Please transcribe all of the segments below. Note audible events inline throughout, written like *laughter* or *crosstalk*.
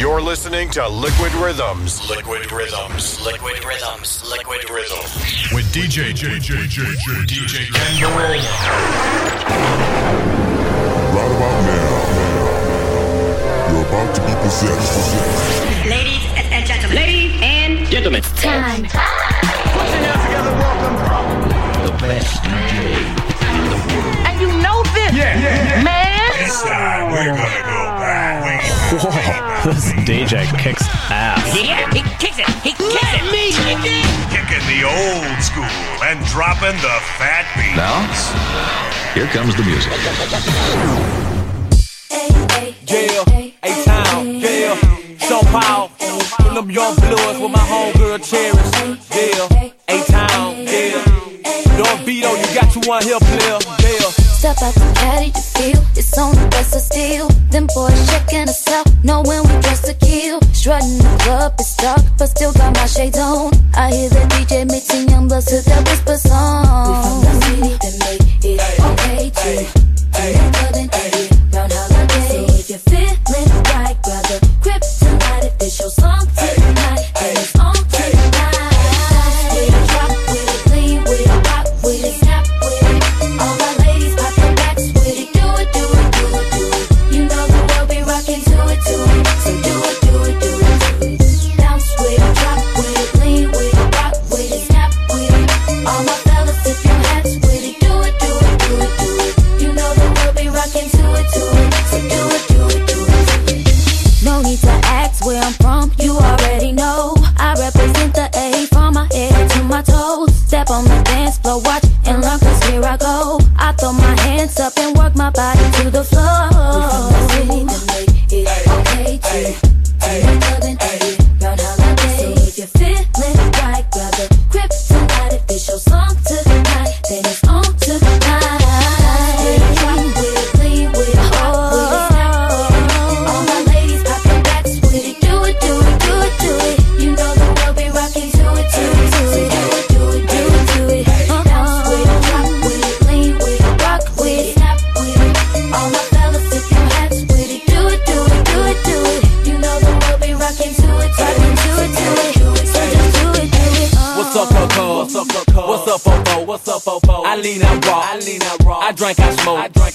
You're listening to Liquid Rhythms. Liquid Rhythms. Liquid Rhythms. Liquid Rhythms. With DJ JJ JJ DJ Kenn. Right about now, you're about to be possessed. Ladies and gentlemen. Ladies and gentlemen. Time. Put your hands together, welcome. The best DJ in the world. And you know this, Yeah, yeah, yeah. man. This time we're gonna go. Whoa, this *laughs* DJ kicks ass. Yeah, he kicks it. He kicks it. Me. Kicking the old school and dropping the fat beat. Now, here comes the music. Yeah, A-Town, yeah. So powerful. From them young bloods with my homegirl Cherish. Yeah, A-Town, yeah. Don Vito, you got you one here, player. Step out the caddy to feel it's on the best of steel. Them boys checking us out, knowing we dress to kill. Strutting the club, it's dark, but still got my shades on. I hear the DJ mixing young bloods to the whisper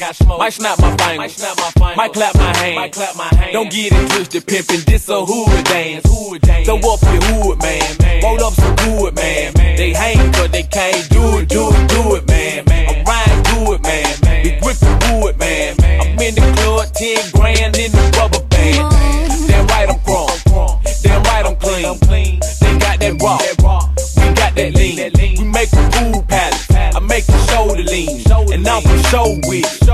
I smoke. Might snap my fingers. Might snap my fingers. Might clap my hands. Might clap my hands. Don't get it twisted, pimpin'. This a hood dance. Hood dance. Throw up your hood, man. Roll up some wood, man. They hang, but they can't do it, do it, do it, man. I'm riding do it, man. We grip the wood, man. I'm in the club, 10 grand in the rubber band. Damn right I'm grown. Damn right I'm clean. clean They got that raw. We got that lean. that lean. We make the food palace. I make the shoulder lean. And I'm for show with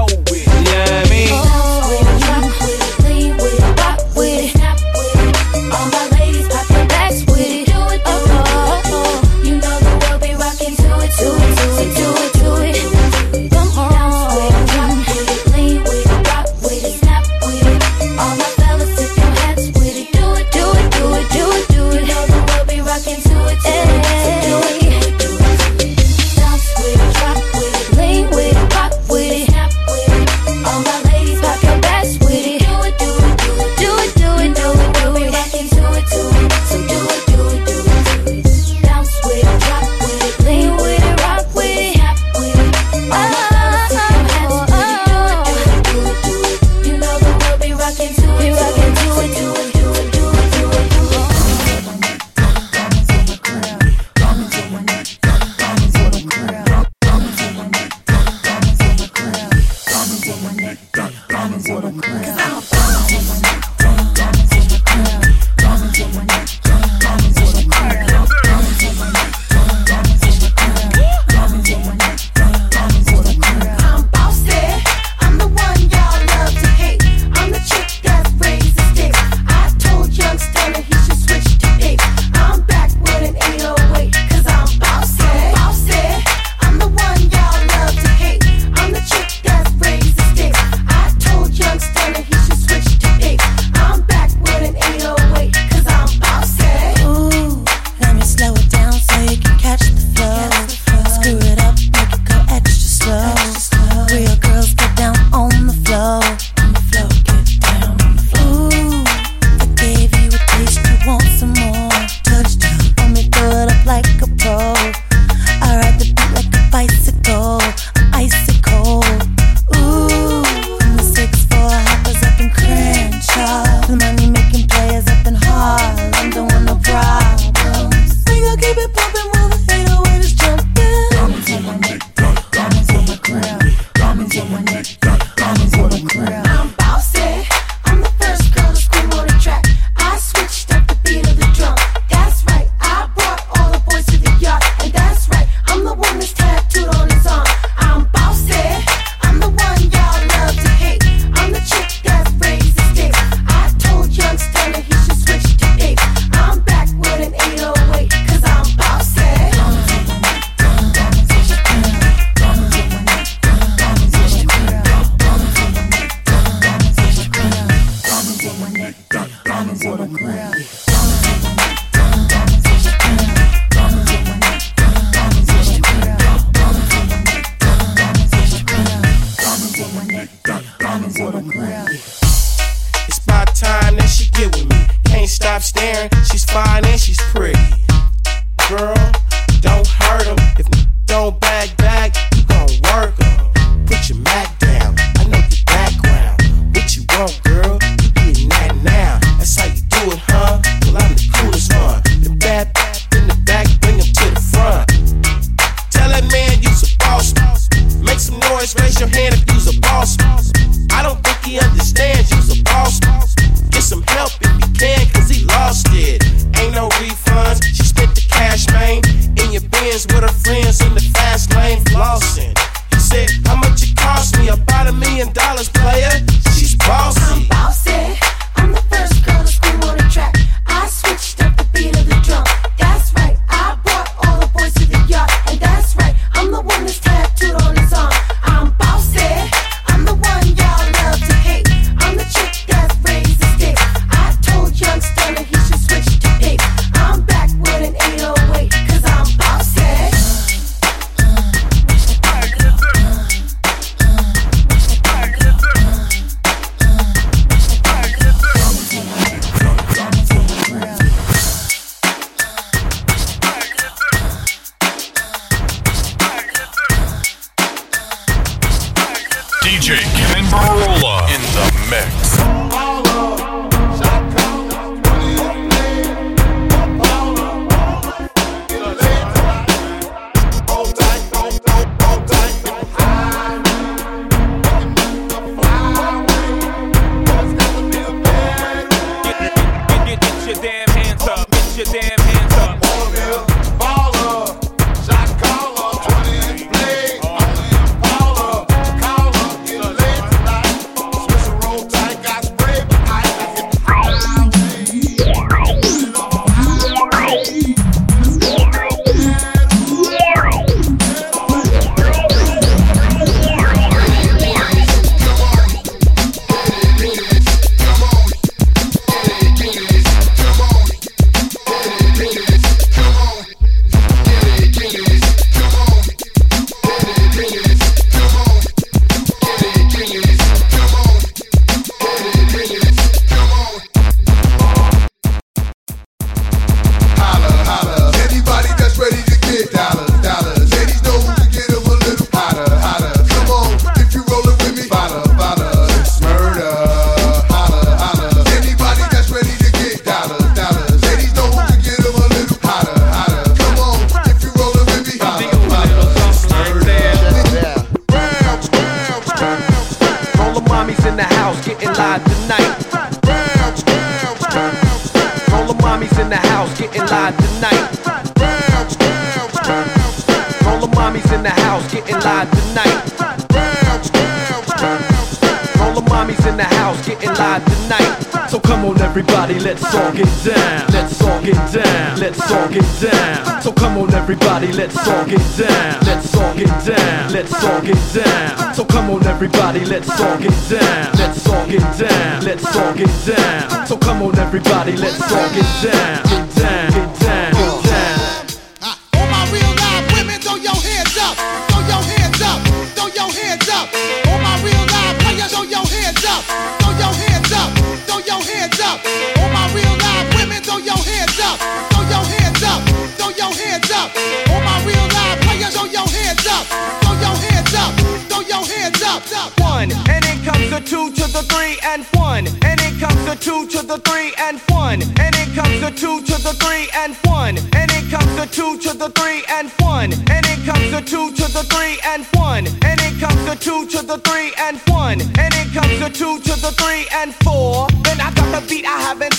Everybody, let's talk it down, down. One, and it comes the two to the three and one. And it comes the two to the three and one. And it comes the two to the three and one. And it comes the two to the three and one. And it comes the two to the three and one. And it comes the two to the three and one. And it comes the two to the three and four. Then I got the beat I haven't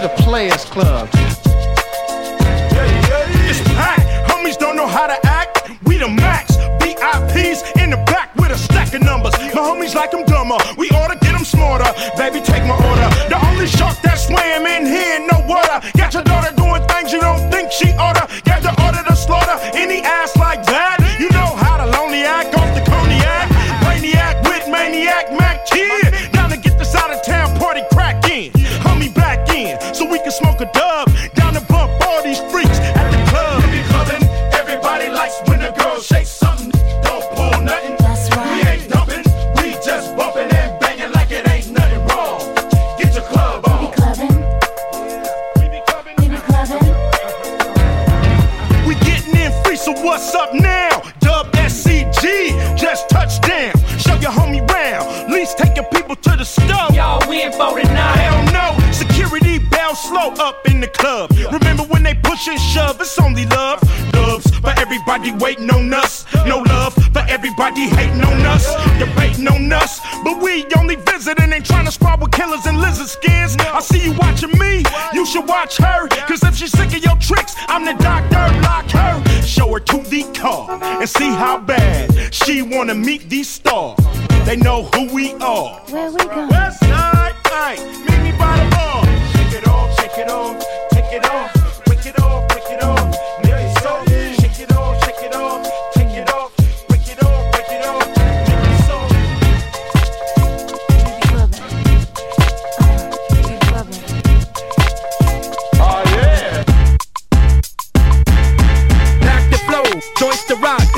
to the Players Club. It's packed, homies don't know how to act. We the max, VIPs in the back with a stack of numbers. My homies like them dumber, we oughta get them smarter. Baby, take my order. The only shark that swam in here, no water. Got your daughter doing things you don't think she oughta. The stove. Y'all, we ain't for tonight. Hell no. Security bell slow up in the club. Remember when they push and shove? It's only love. Dubs for everybody waiting on us. No love for everybody hating on us. Debating on us. But we only visiting, ain't trying to with killers and lizard skins. I see you watching me. You should watch her. Cause if she's sick of your tricks, I'm the doctor. Lock her. Show her to the car and see how bad she wanna meet these stars. They know who we are. Where we going? West side, aye. Meet me by the bar. Shake it off, shake it off, take it off.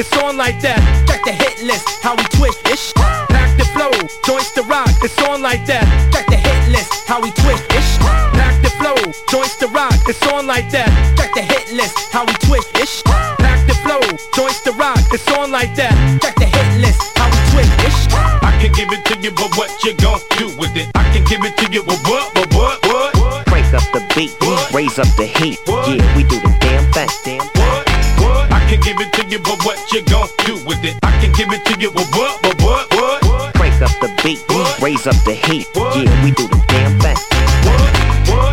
It's on like that. Check the hit list, how we twist ish. Back the flow, joints the rock, it's on like that. Check the hit list, how we twist ish. Back the flow, joints the rock, it's on like that. Check the hit list, how we twist ish. Back the flow, joints the rock, it's on like that. Check the hit list, how we twist ish. I can give it to you, but what you gon' do with it? I can give it to you, but what, but what, what? Crank up the beat, raise up the heat. Yeah, we do the damn thing. Damn you, but what you gon' do with it? I can give it to you, but what, but what, what? Crank up the beat, raise up the heat. Yeah, we do the damn thing.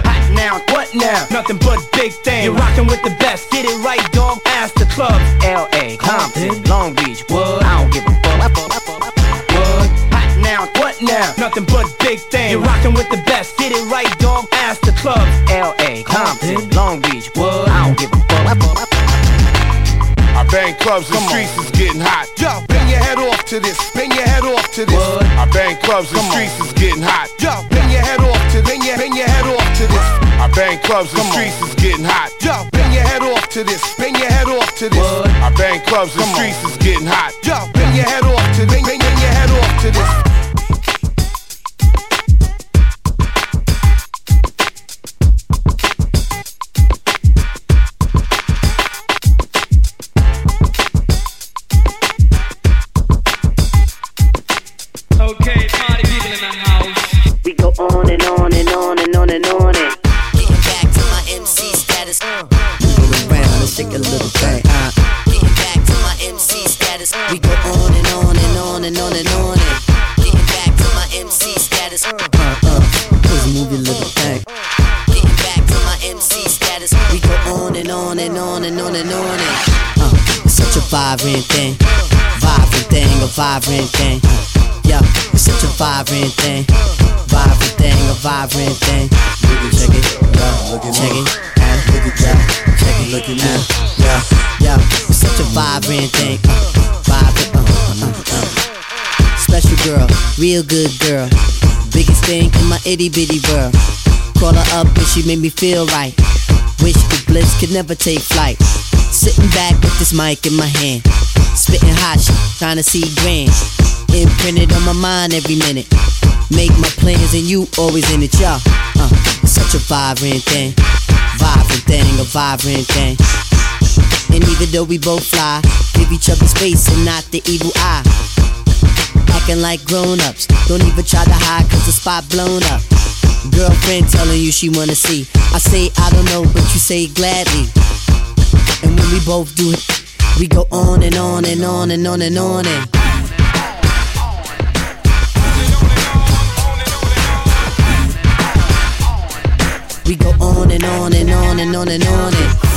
Hot now, what now? Nothing but big things. You're rocking with the best. Get it right, dog. Ask the clubs. L.A., Compton, Long Beach, what? I don't give a fuck. What? Hot now, what now? Nothing but big things. You're rocking with the best. Get it right, dog. Ask the clubs. L.A., Compton, Long Beach, what? I don't give a fuck. I bang clubs, the streets is getting hot. Yo, bang your head off to this, bang your head off to this. I bang clubs, the streets is getting hot. Yo, bang your head off to bang your, bang your head off to this. I bang clubs, the streets is getting hot. Yo, bang your head off to this, bang your head off to this. I bang clubs, the streets is getting hot. Yo, bang your head off to bang, bang, bang your head off to this. On and on and on and on and on and Getting back to my MC status. move around and shake a little thing. Uh, Getting back to my MC status. We go on and on and on and on and on and getting back to my MC status. uh, uh, please move your little thing. Getting back to my MC status. We go on and on and on and on and on and Uh, it's such a vivrant thing, vivrant thing, a vivrant thing. Yeah, it's such a vivrant thing, vivrant thing, a vivrant thing. Check it, yeah, check it, uh, yeah, check it, look at now, yeah, yeah, it's such a vivrant thing, uh, vivrant, uh, uh, uh. Special girl, real good girl, biggest thing in my itty bitty world. Call her up and she made me feel right. Wish the bliss could never take flight. Sitting back with this mic in my hand. Spitting hot shit, trying to see grand. Imprinted on my mind every minute. Make my plans and you always in it, y'all. Uh, such a vivrant thing. Vivrant thing, a vivrant thing. And even though we both fly, give each other space and not the evil eye. Acting like grown ups. Don't even try to hide cause the spot blown up. Girlfriend telling you she wanna see. I say I don't know, but you say gladly. And when we both do it, we go on and on and on and on and on and. We go on and on and on and on and on and.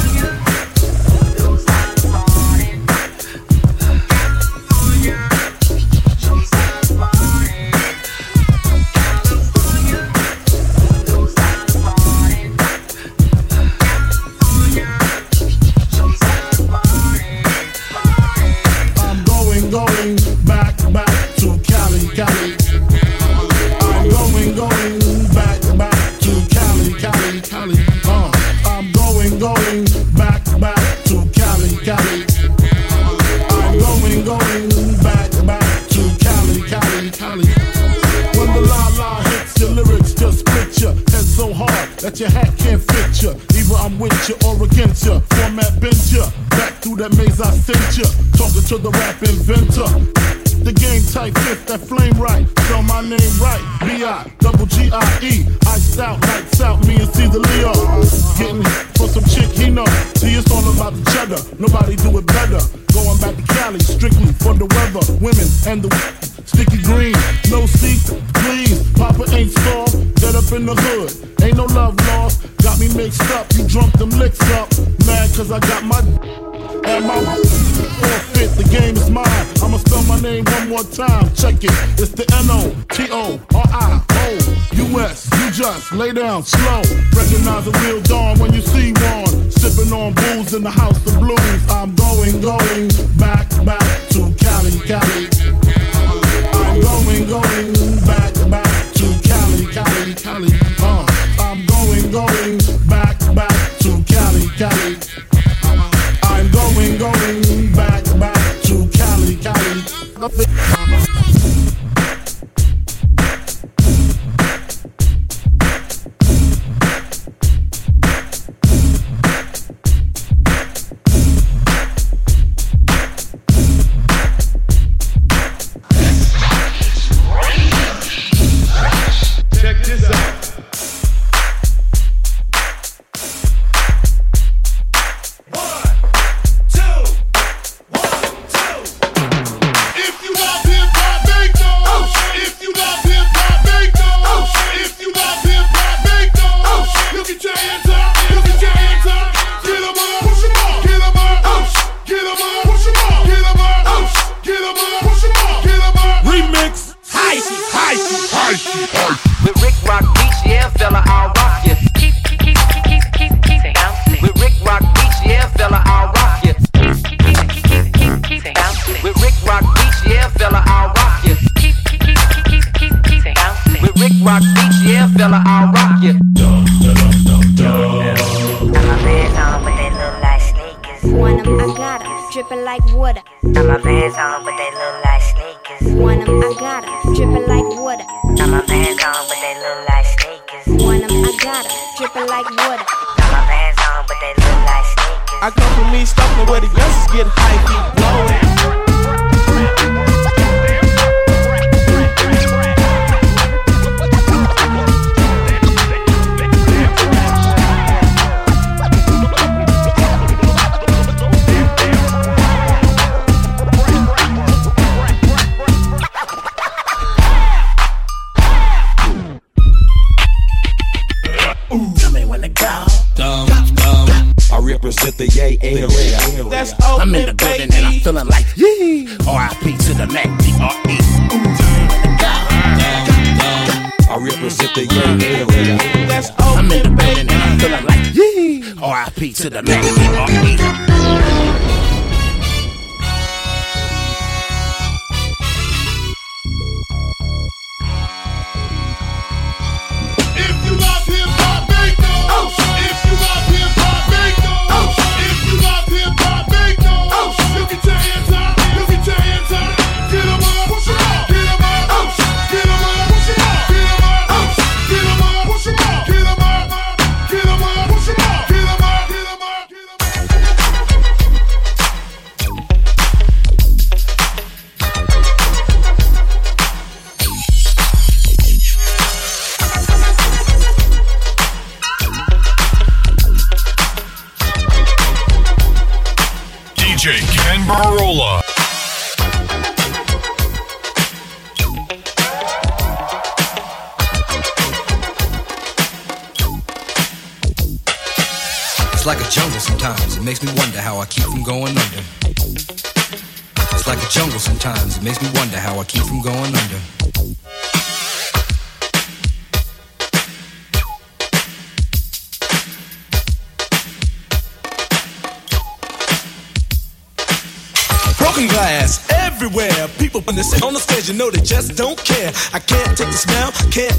to the max.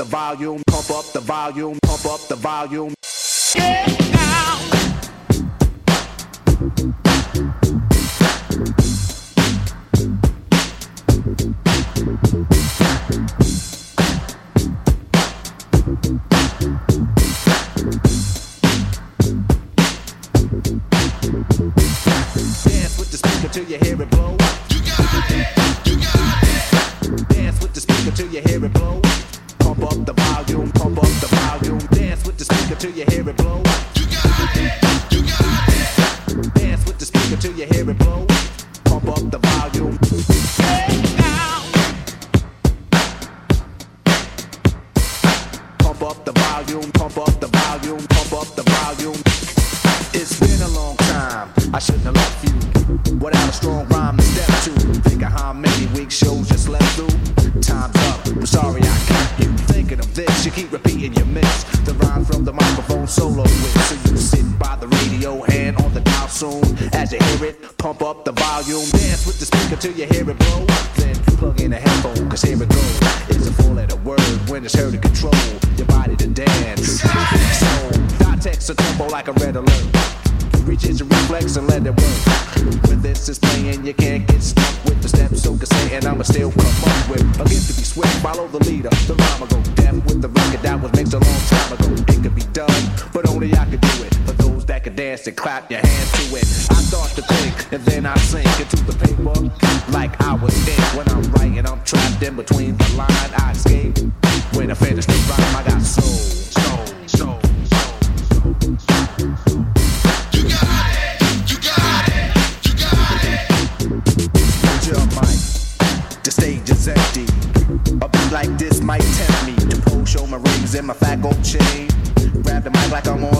up the volume, pump up the volume, pump up the volume. Yeah! Till you hear it blow. Then plug in a headphone, cause here it goes. It's a four letter word when it's heard to control your body to dance. So, dot text a tempo like a red alert. Reach into reflex and let it work. When this is playing, you can't get stuck with the steps. So can say, and I'ma still come up with a gift to be swift. Follow the leader. The rhyme go deaf with the record that was mixed a long time ago. It could be done, but only I could do it. For those that can dance and clap your hands to it. I start to think, and then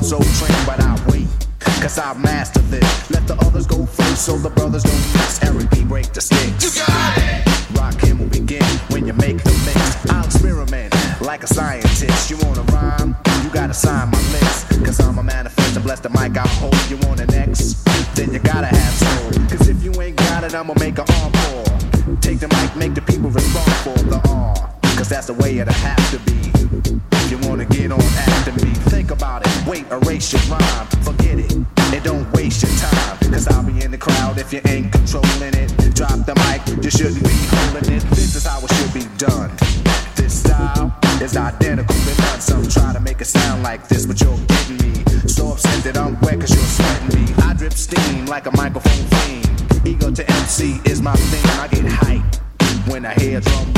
so trained, but I wait. Cause I've mastered this. Let the others go first so the brothers don't miss. Eric B. break the sticks. You got it! Rakim will begin when you make the mix. I'll experiment like a scientist. You wanna rhyme? You gotta sign my list. Cause I'm a manifest and bless the mic I'll hold. You want an X? Then you gotta have soul. Cause if you ain't got it, I'ma make an encore. Take the mic, make the people respond for the R. Cause that's the way it'll have to be. If you ain't controlling it. Drop the mic, you shouldn't be holding it. This is how it should be done. This style is identical to none. Some try to make it sound like this, but you're getting me. So upset that I'm wet cause you're sweating me. I drip steam like a microphone fiend. Ego to MC is my thing. I get hype when I hear drum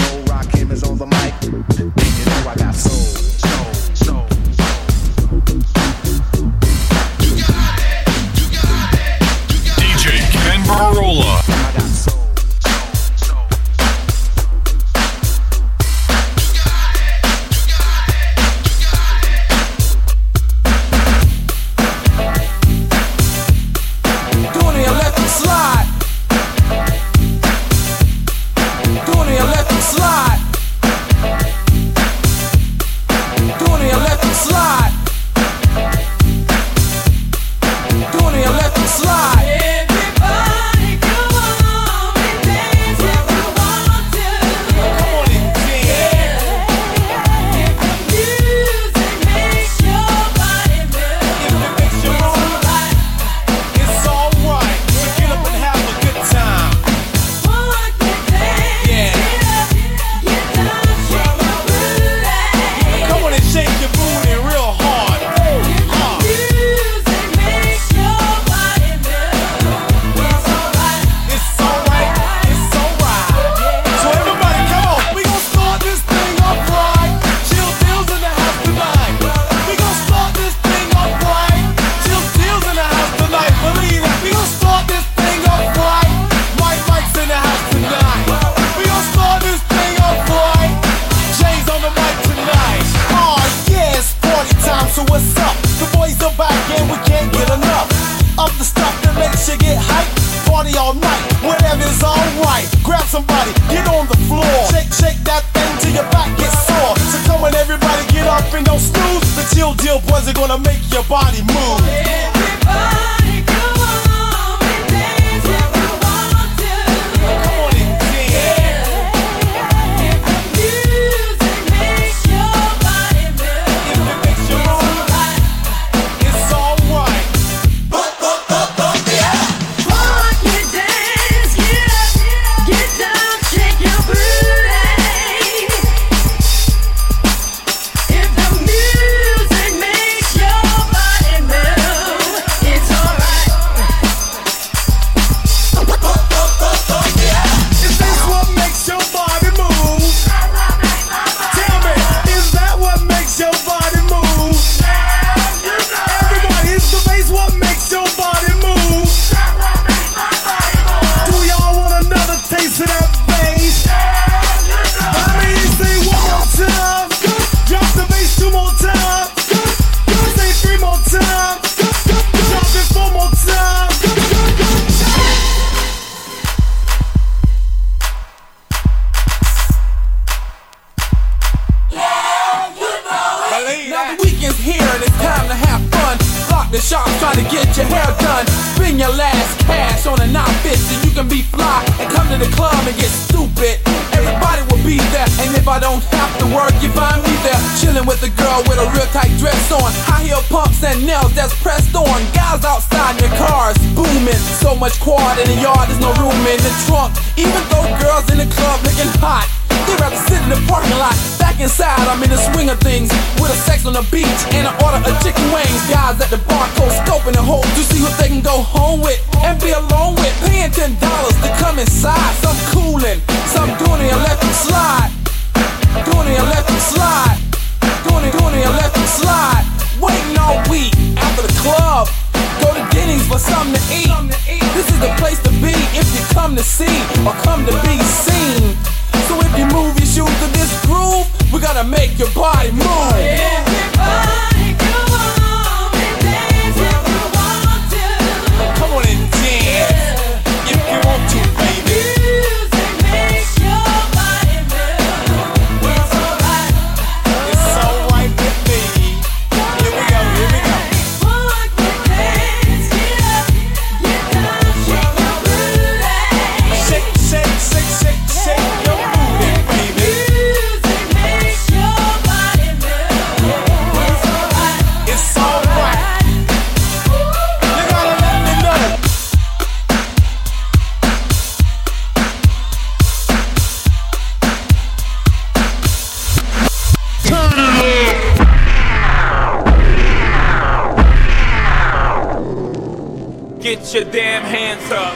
Get your damn hands up.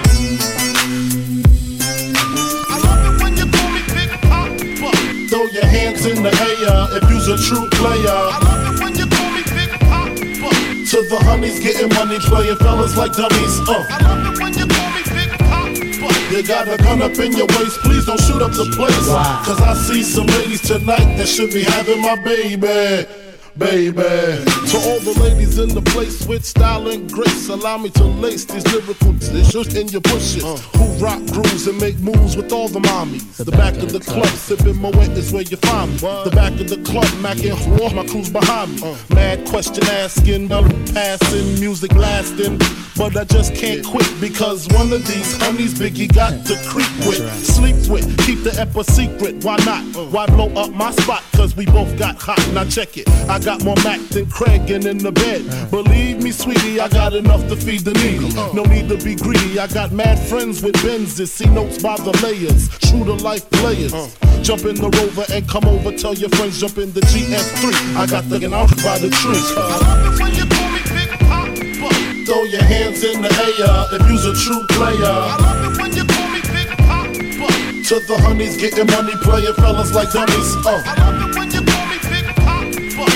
Throw your hands in the air if you's a true player. To the honeys getting money, playing fellas like dummies. Uh. You got a gun up in your waist, please don't shoot up the place. Cause I see some ladies tonight that should be having my baby. Baby, to all the ladies in the place with style and grace, allow me to lace these lyrical dishes in your bushes. Uh. Who rock grooves and make moves with all the mommies. The back of the club, sipping Moet is where you find me. The back of the club, macking war, my crew's behind me. Uh. Mad question asking, melody passing, music lasting. But I just can't quit because one of these honeys Biggie got to creep with, sleep with, keep the ep a secret. Why not? Uh. Why blow up my spot? Cause we both got hot. Now check it. I got more Mack than Craig and in the bed. Believe me, sweetie, I got enough to feed the needy. No need to be greedy. I got mad friends with Benzes. See notes by the layers. True to life players. Jump in the rover and come over. Tell your friends jump in the GS3. I got the out by the tree. Throw your hands in the air if you's a true player. To the honeys getting money, playing fellas like dummies. Uh.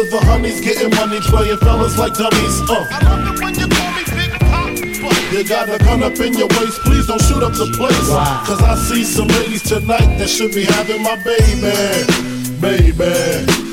To the honeys getting money, playing fellas like dummies. Uh. You got a gun up in your waist, please don't shoot up the place. Cause I see some ladies tonight that should be having my baby. Baby.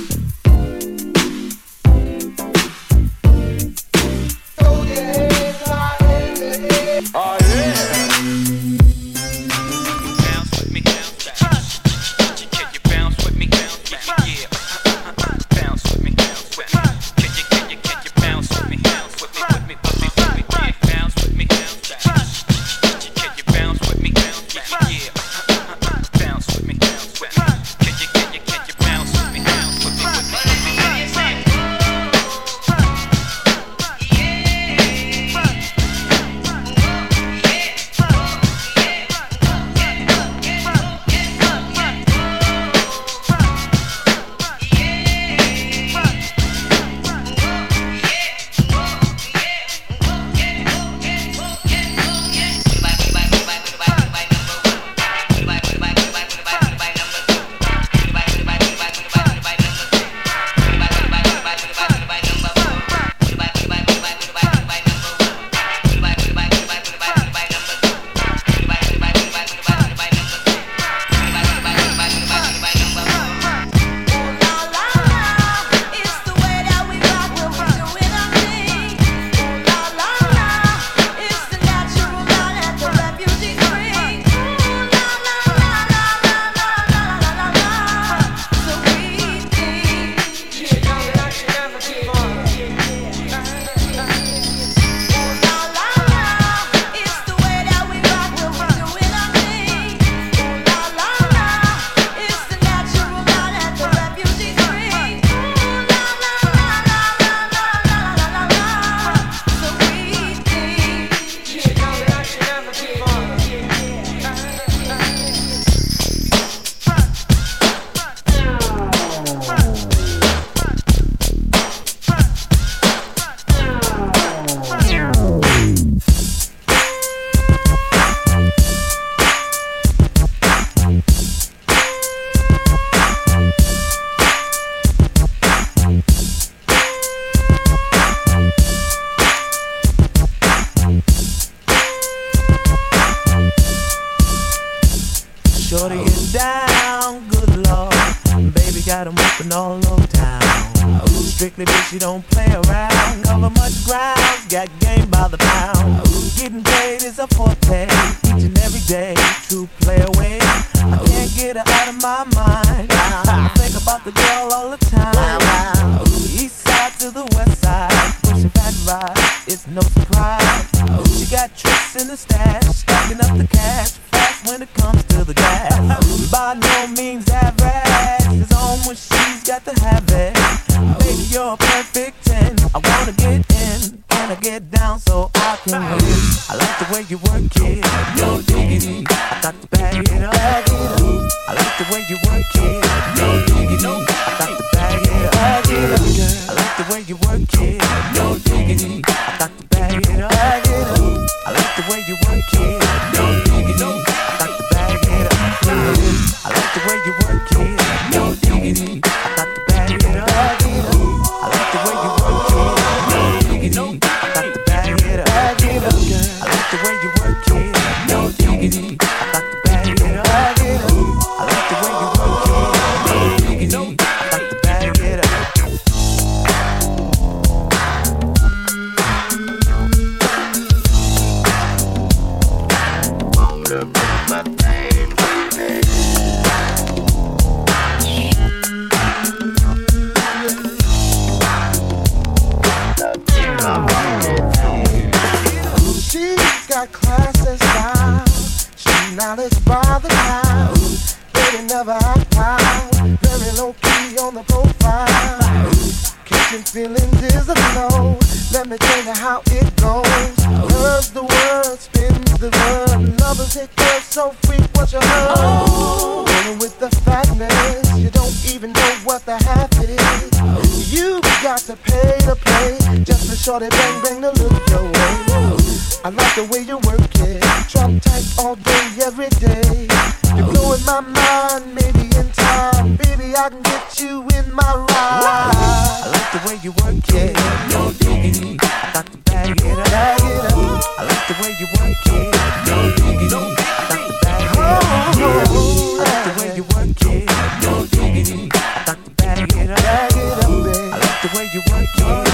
get down so I can leave. I like the way you work it. No diggity. I got to back it up. the way you work it.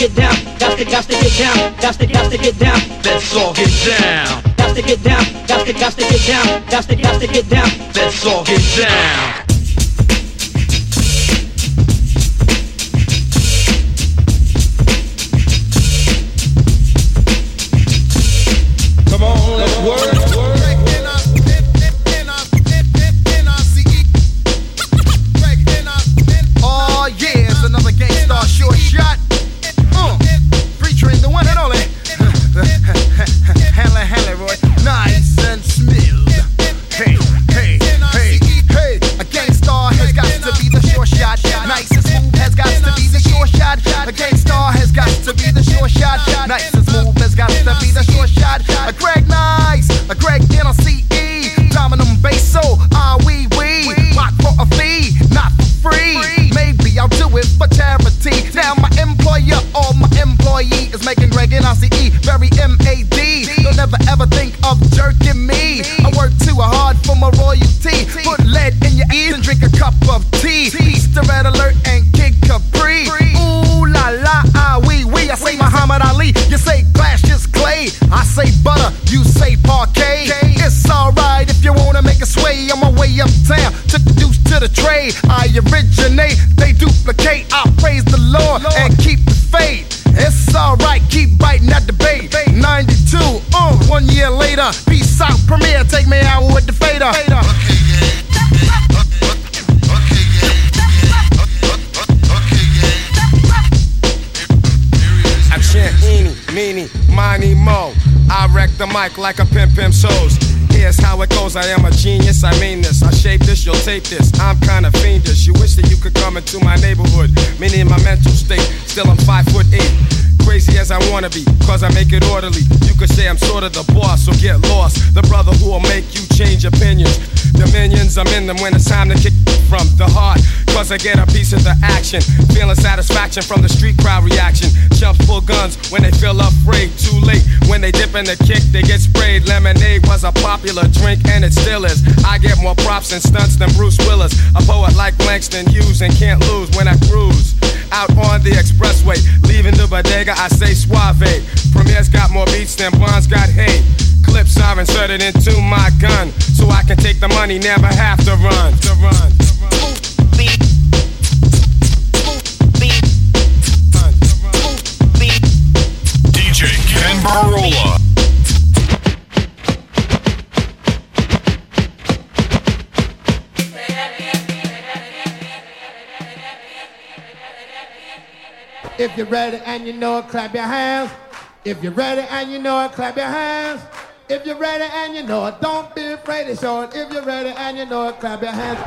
Get down, got to, got to get down, got to, got to get down. Let's all get down. Got to get down, got to, got to get down, got to, got to get down. Let's all get down. Shot. Nice and smooth has got to be the short shot. Tape this. I'm kinda fiendish. You wish that you could come into my neighborhood. Meaning my mental state. Still I'm five foot eight. Crazy as I wanna be, cause I make it orderly. You could say I'm sort of the boss, so get lost. The brother who will make you change opinions. Dominions, I'm in them when it's time to kick from the heart. Cause I get a piece of the action. Feeling satisfaction from the street crowd reaction. Chumps pull guns when they feel afraid. Too late when they dip in the kick, they get sprayed. Lemonade was a popular drink and it still is. I get more props and stunts than Bruce Willis. A poet like Langston Hughes and can't lose when I cruise. Out on the expressway, leaving the bodega, I say suave. Premier's got more beats than Bonds got hate. Clips are inserted into my gun, so I can take the money, never have to run. To run. DJ you're ready and you know it, clap your hands. If you're ready and you know it, clap your hands. If you're ready and you know it, don't be afraid to show it. If you're ready and you know it, clap your hands.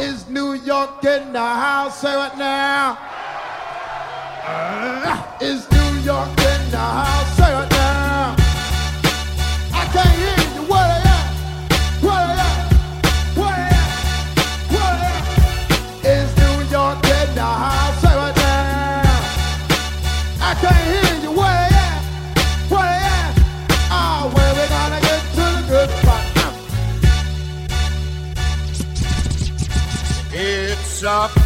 Is New York in the house? Say it now. Uh, is New York in the house? Say it up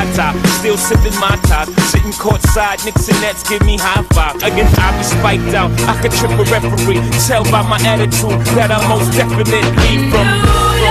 Tata, still sipping my top. Sitting courtside, Knicks and Nets give me high five. Again, I be spiked out. I could trip a referee. Tell by my attitude that I'm most definitely from.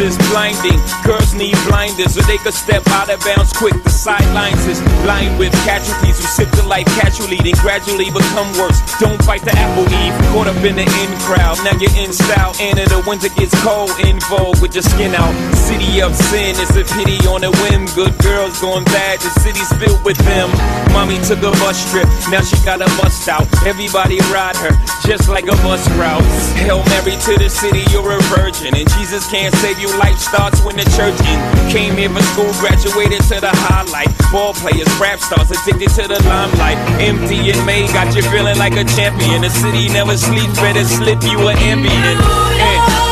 is blinding. Need blinders so they could step out of bounds quick. The sidelines is lined with casualties who sip the life casually, then gradually become worse. Don't fight the apple eve. Caught up in the in crowd. Now you're in style. And in the winter gets cold. In vogue with your skin out. City of sin is a pity on a whim. Good girls going bad. The city's filled with them. Mommy took a bus trip. Now she got a bust out. Everybody ride her just like a bus route. Hail Mary to the city, you're a virgin. And Jesus can't save you. Life starts when the church Came here for school, graduated to the highlight. Ball players, rap stars, addicted to the limelight. MDMA got you feeling like a champion. The city never sleeps, better slip you an Ambien. Concrete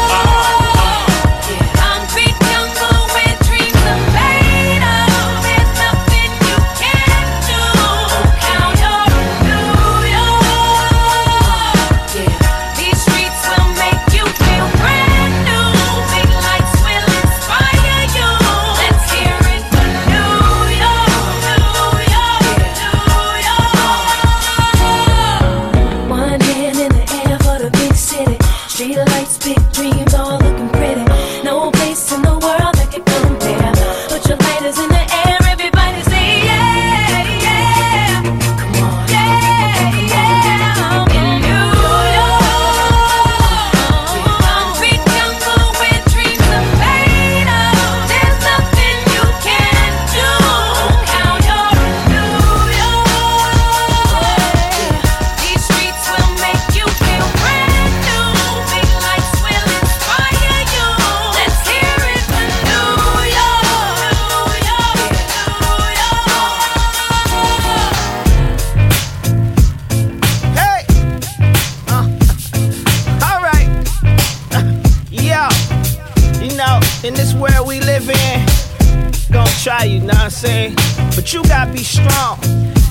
in this world we live in, gonna try you, know what I'm saying? But you gotta be strong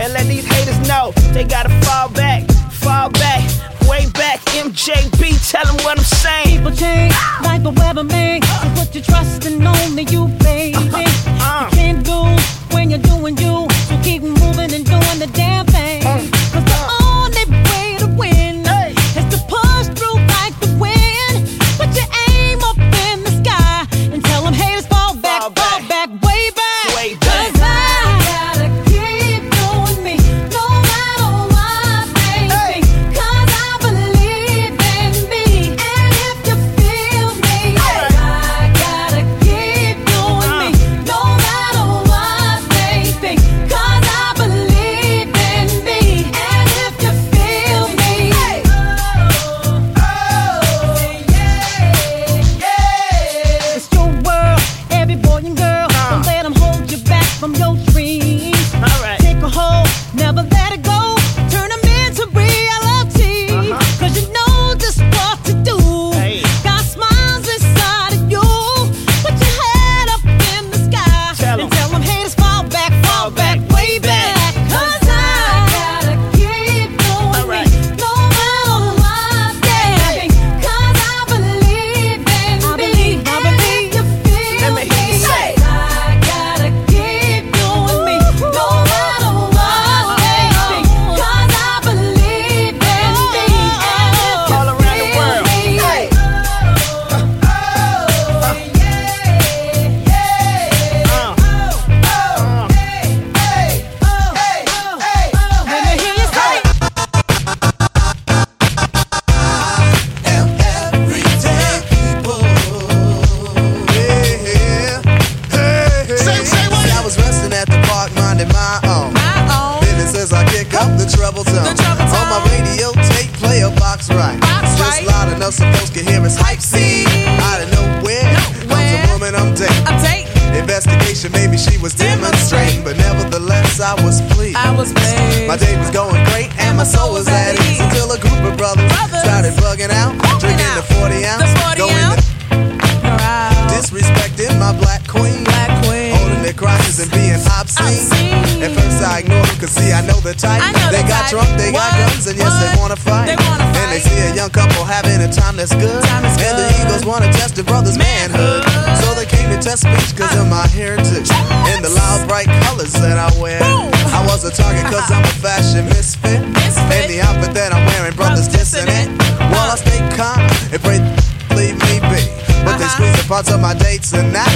and let these haters know they gotta fall back, fall back, way back. MJB, tell them what I'm saying. People change like the weather man. So put your trust in only you, baby. Uh, uh. You can't lose when you're doing you. Squeeze of my date's anatomy. Why,